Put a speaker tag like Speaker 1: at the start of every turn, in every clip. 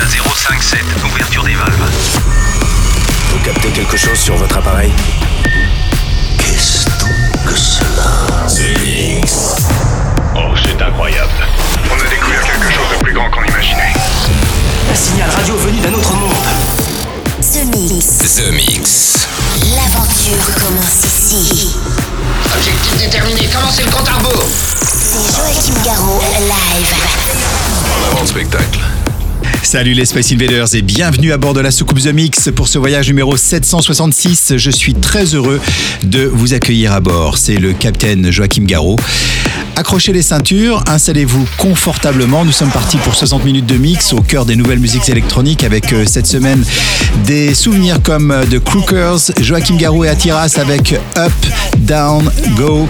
Speaker 1: à 057, ouverture des valves.
Speaker 2: Vous captez quelque chose sur votre appareil
Speaker 3: Qu'est-ce donc que cela
Speaker 1: Oh, c'est incroyable. On a découvert quelque chose de plus grand qu'on imaginait.
Speaker 4: Un signal radio venu d'un autre monde.
Speaker 5: The Mix.
Speaker 6: The Mix.
Speaker 5: L'aventure commence ici.
Speaker 7: Objectif déterminé, commencez le compte à rebours
Speaker 5: C'est Joachim Garraud, live.
Speaker 6: En avant le spectacle.
Speaker 8: Salut les Space Invaders et bienvenue à bord de la soucoupe The Mix pour ce voyage numéro 766. Je suis très heureux de vous accueillir à bord. C'est le capitaine Joachim Garraud. Accrochez les ceintures, installez-vous confortablement. Nous sommes partis pour 60 minutes de mix au cœur des nouvelles musiques électroniques avec euh, cette semaine des souvenirs comme euh, The Crookers, Joachim Garraud et Atiras avec Up, Down, Go.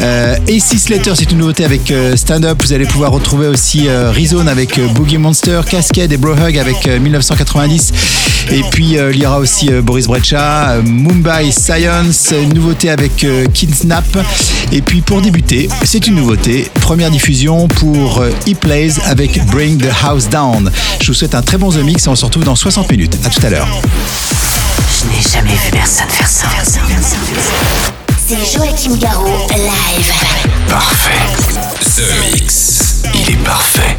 Speaker 8: Euh, AC Slater, c'est une nouveauté avec euh, Stand Up. Vous allez pouvoir retrouver aussi euh, Rezone avec euh, Boogie Monster, Cascade et Brohug avec euh, 1990. Et puis euh, il y aura aussi euh, Boris Brecha, euh, Mumbai Science, nouveauté avec euh, Kidsnap. Et puis pour débuter, c'est une nouveauté, première diffusion pour euh, E-Plays avec Bring the House Down. Je vous souhaite un très bon The Mix et on se retrouve dans 60 minutes. À tout à l'heure.
Speaker 5: Je n'ai jamais vu personne faire ça. C'est Joachim Garraud, live.
Speaker 6: Parfait. The Mix. Il est parfait.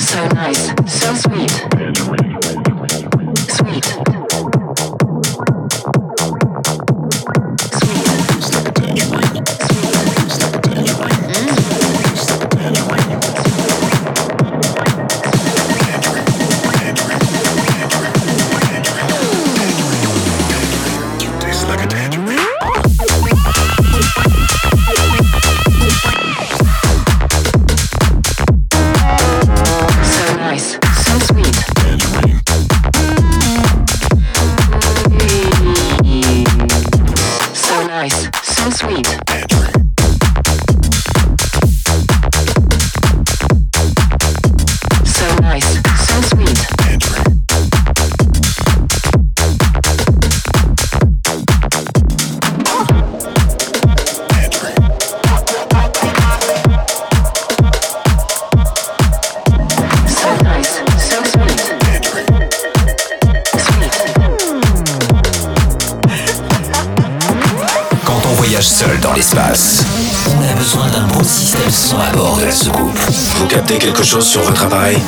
Speaker 9: So nice, so sweet.
Speaker 10: Chose sur votre appareil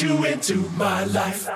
Speaker 11: you
Speaker 12: into my life.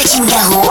Speaker 13: Alex Nougaro,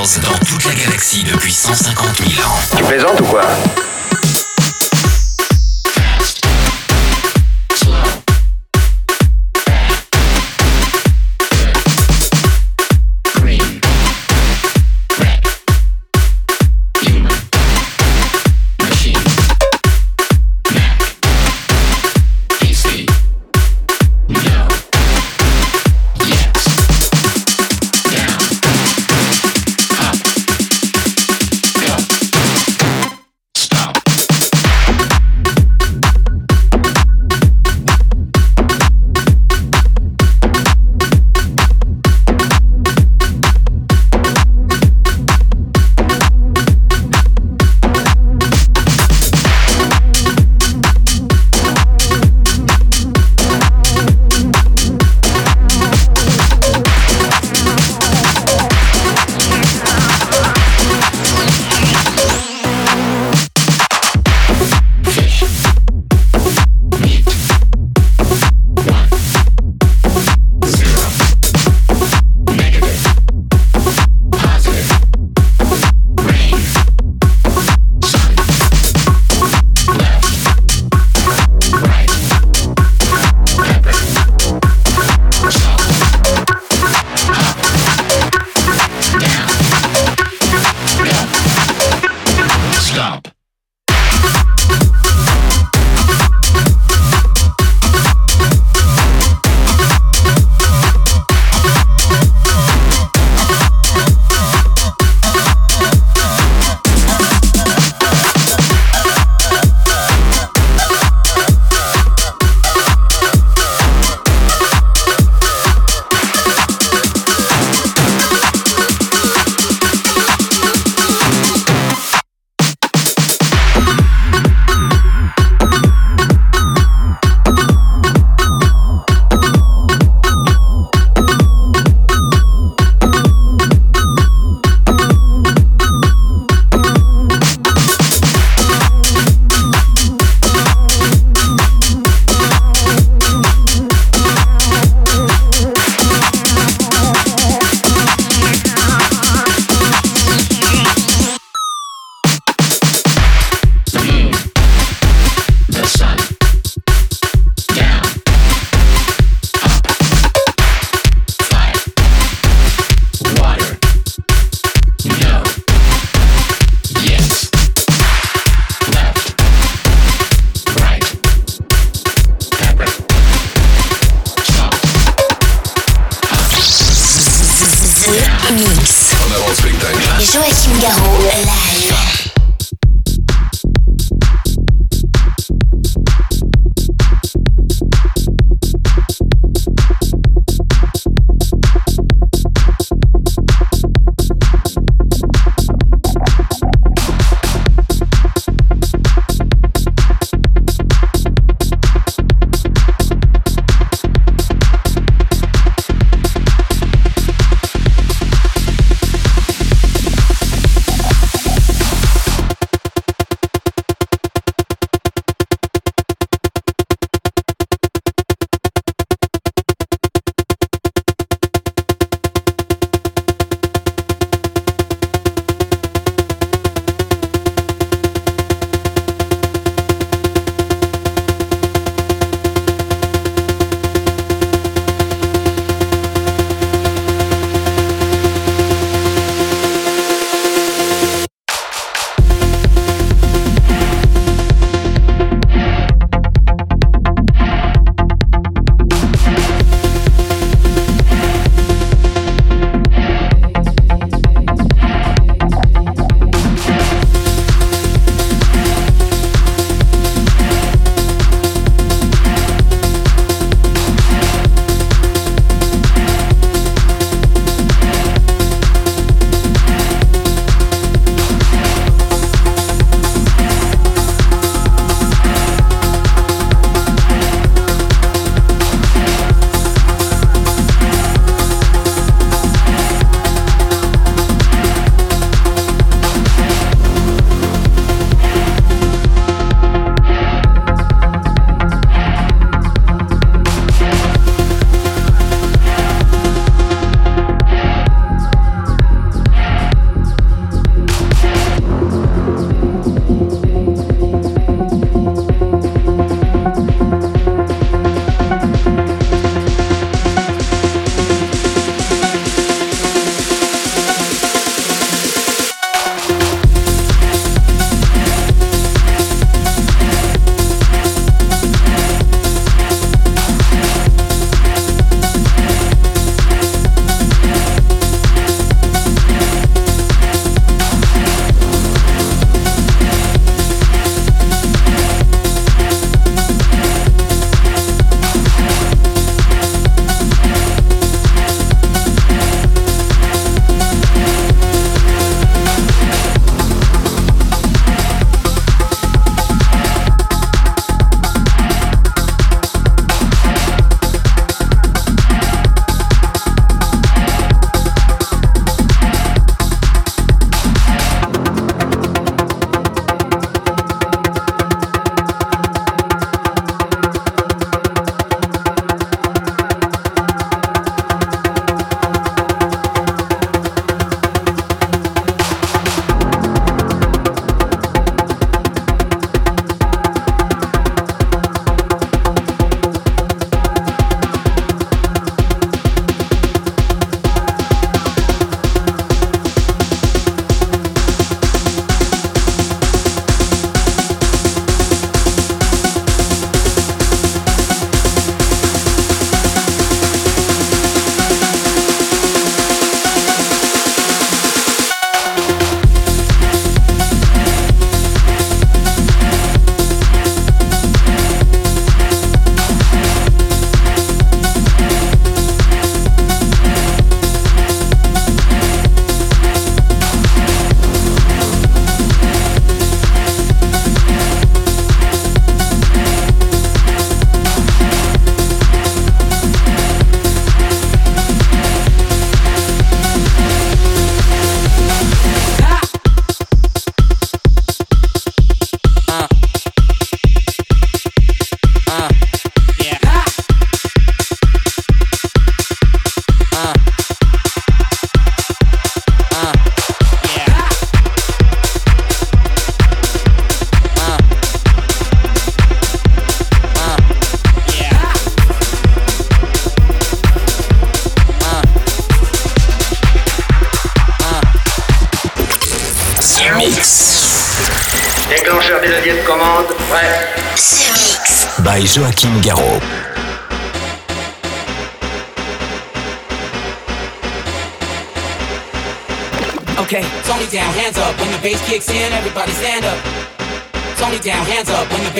Speaker 13: Miles.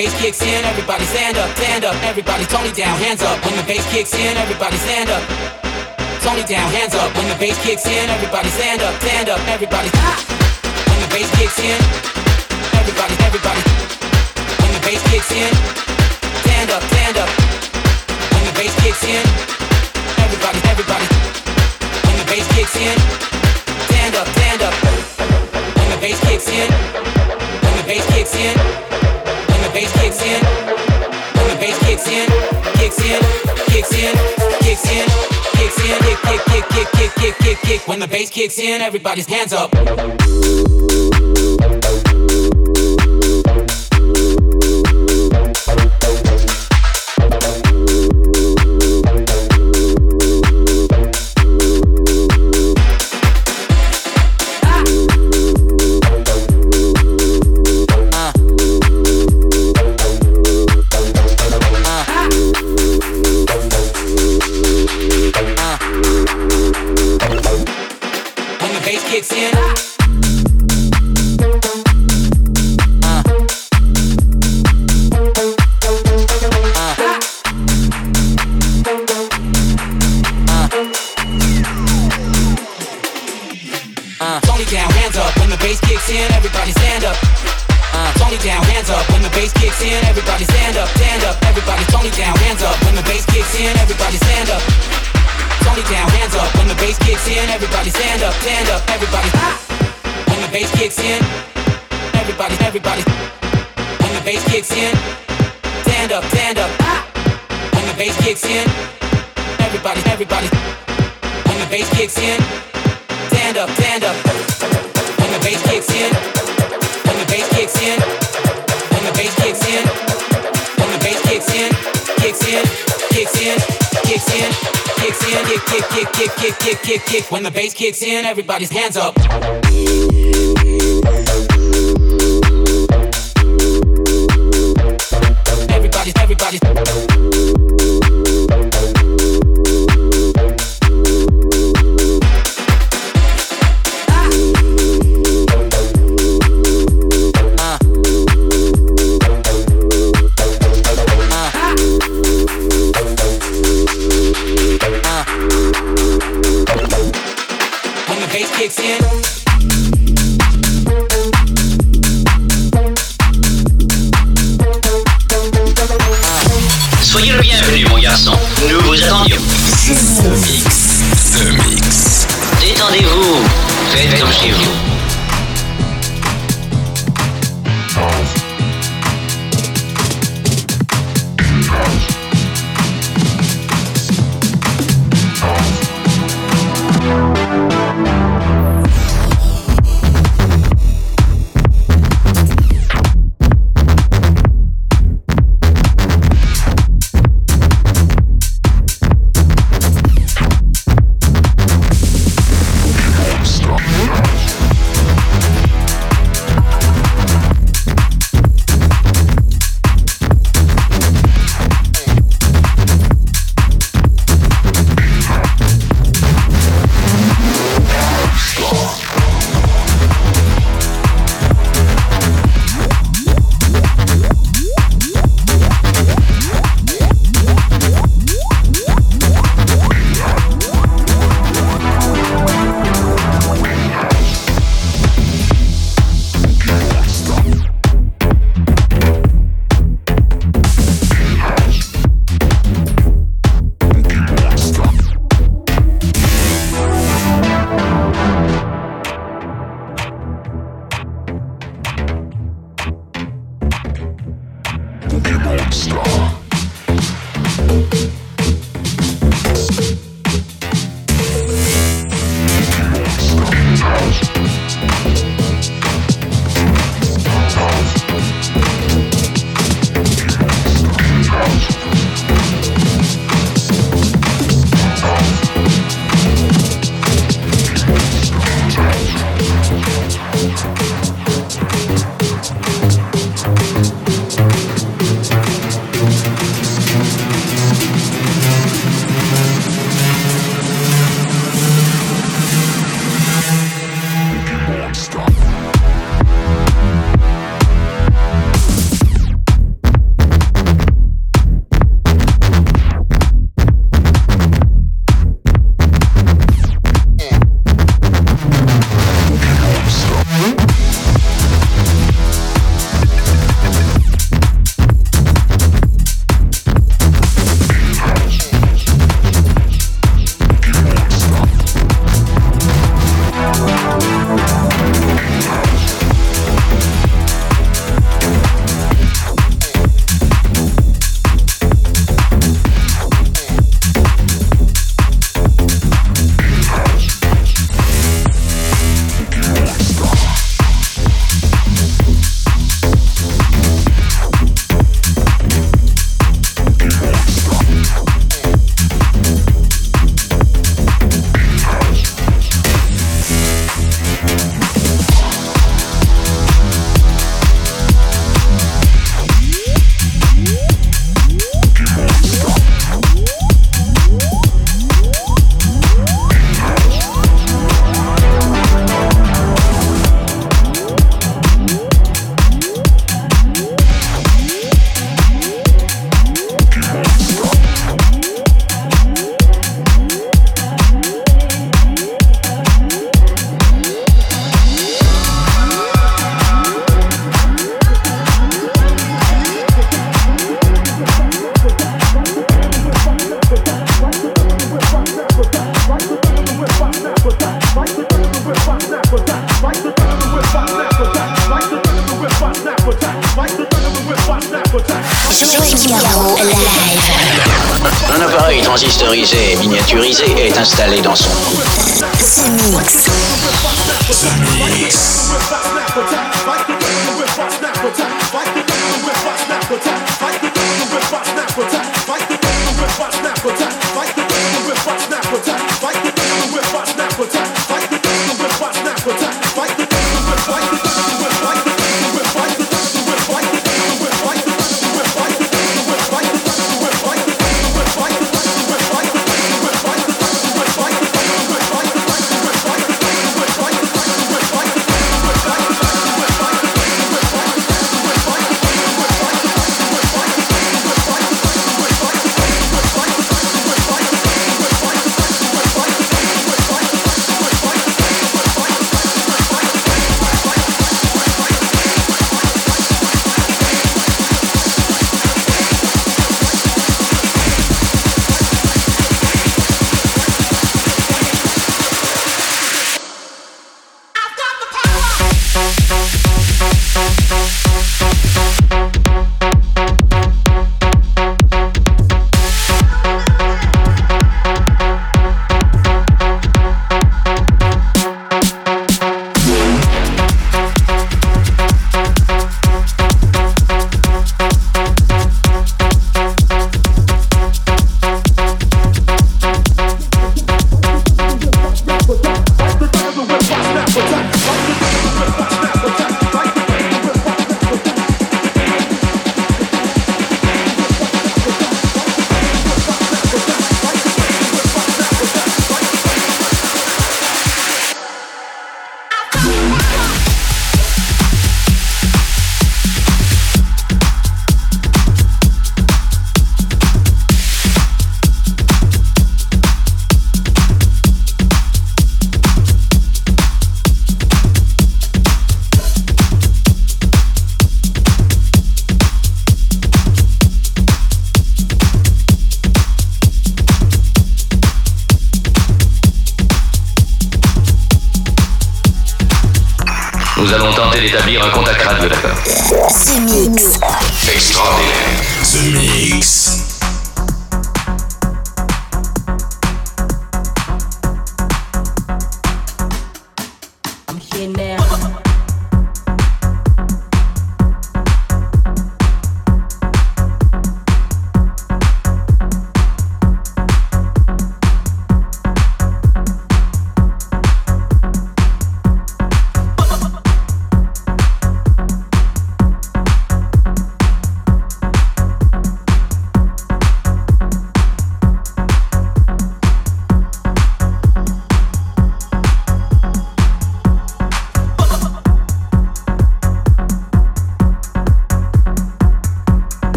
Speaker 13: Bass kicks in, everybody stand up, stand up. Everybody, Tony down, hands up. When the bass kicks in, everybody stand up. Tony down, hands up. When the bass kicks in, everybody stand up, stand up. Everybody, when the bass kicks in, everybody, everybody. When the bass kicks in, stand up, stand up. When the bass kicks in, everybody, everybody. When the bass kicks in, stand up, stand up. When the bass kicks in, when the bass kicks in, kicks in, when the bass kicks in, kicks in, kicks in, kicks in, kicks in, kick, kick, kick, kick, kick, kick, kick, kick. When the bass kicks in, everybody's hands up. Bass kicks in, everybody stand up, stand up. Everybody, when the bass kicks in, everybody, everybody. When the bass kicks in, stand up, stand up. When the bass kicks in, everybody, everybody. When the bass kicks in, stand up, stand up. When the bass kicks in, when the bass kicks in, when the bass kicks in, when the bass kicks in, kicks in, kicks in, kicks in, kicks in, kick, kick, kick, kick, kick, kick, kick, kick. When the bass kicks in, everybody's hands up. Everybody, everybody.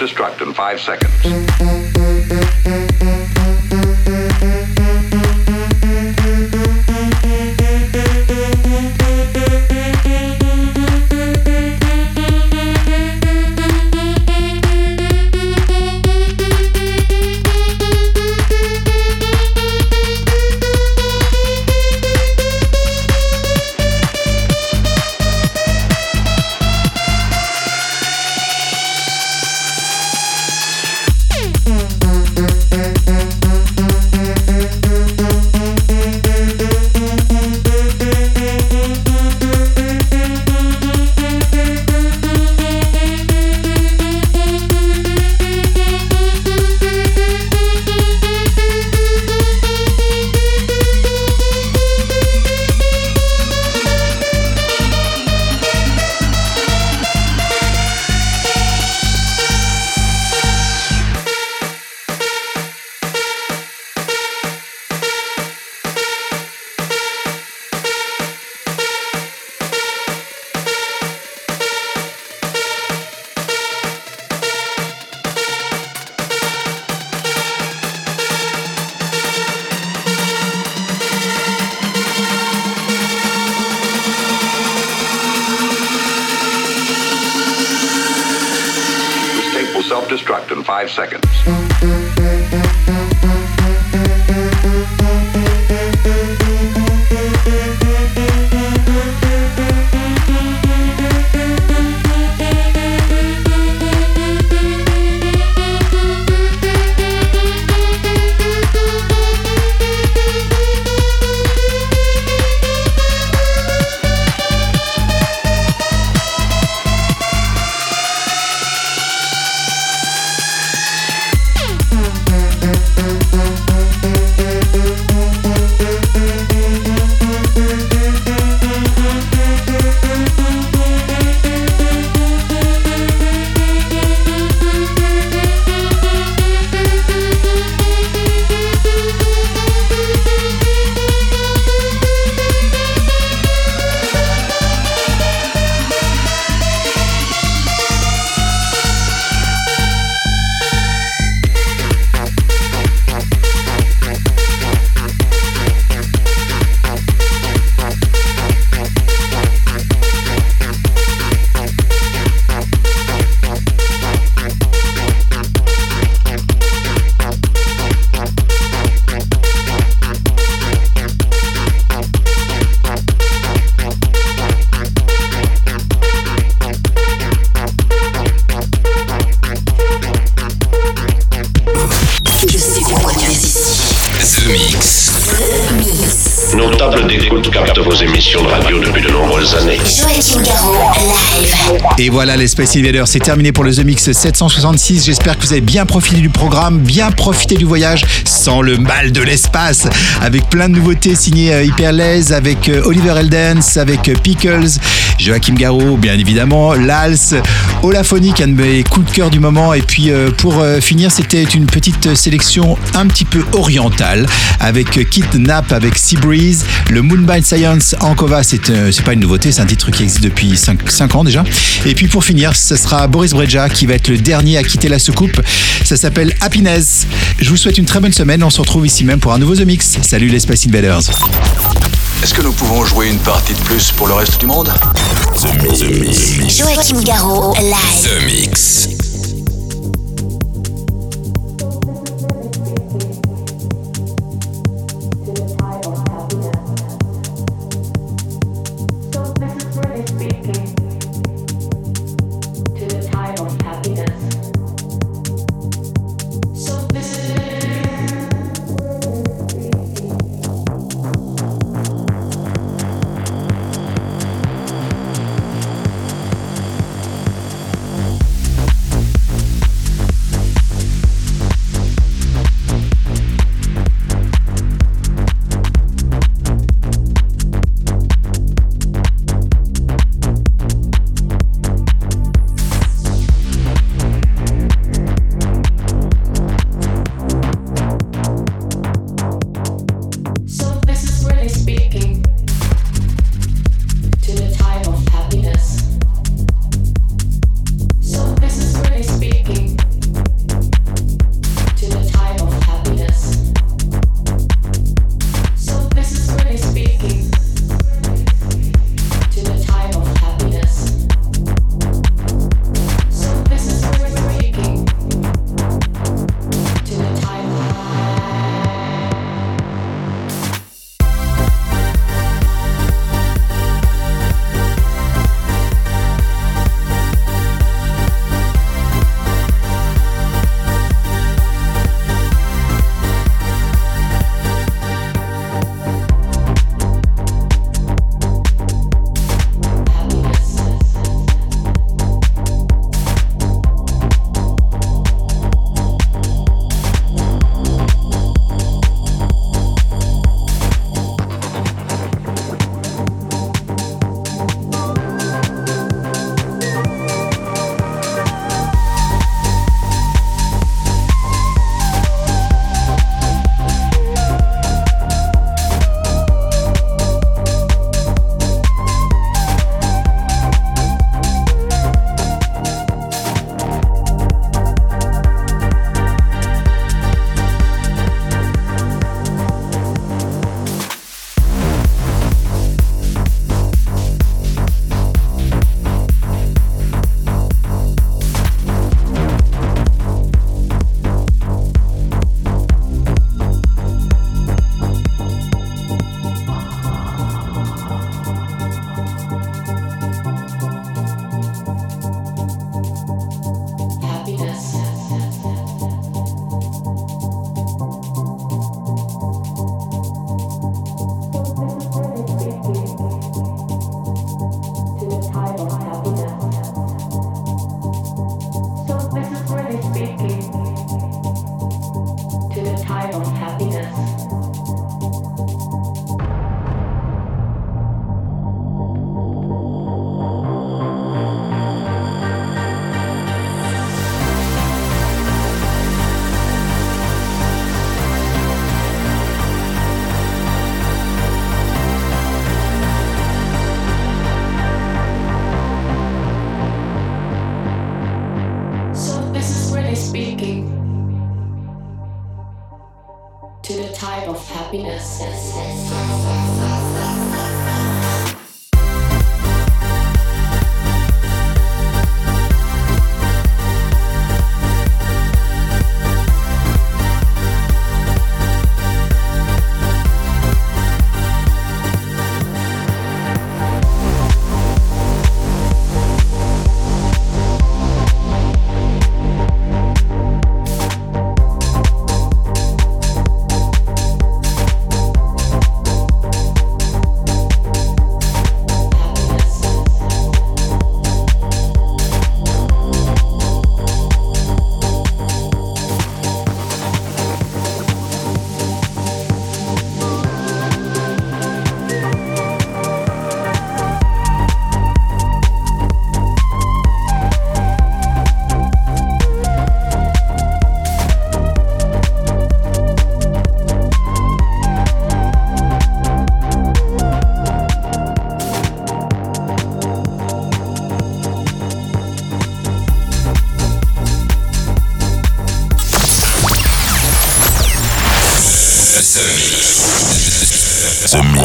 Speaker 5: Self-destruct in five seconds. Self-destruct in five seconds.
Speaker 8: Space Invaders, c'est terminé pour le The Mix 766. J'espère que vous avez bien profité du programme, bien profité du voyage sans le mal de l'espace, avec plein de nouveautés signées euh, Hyperlaise, avec euh, Oliver Eldens, avec euh, Pickles, Joachim Garraud, bien évidemment, Lals, Olaphonic, un de mes coups de cœur du moment. Et puis pour finir, c'était une petite sélection un petit peu orientale, avec Kidnap, avec Seabreeze, le Moonbind Science Ankova, c'est pas une nouveauté, c'est un titre qui existe depuis 5, ans déjà. Et puis pour finir, ce sera Boris Breja qui va être le dernier à quitter la soucoupe. Ça s'appelle Happiness. Je vous souhaite une très bonne semaine. On se retrouve ici même pour un nouveau The Mix. Salut les Space Invaders.
Speaker 10: Est-ce que nous pouvons jouer une partie de plus pour le reste du monde?
Speaker 6: The Mix.
Speaker 14: Joachim Garraud, live.
Speaker 6: The Mix.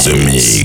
Speaker 6: the mix.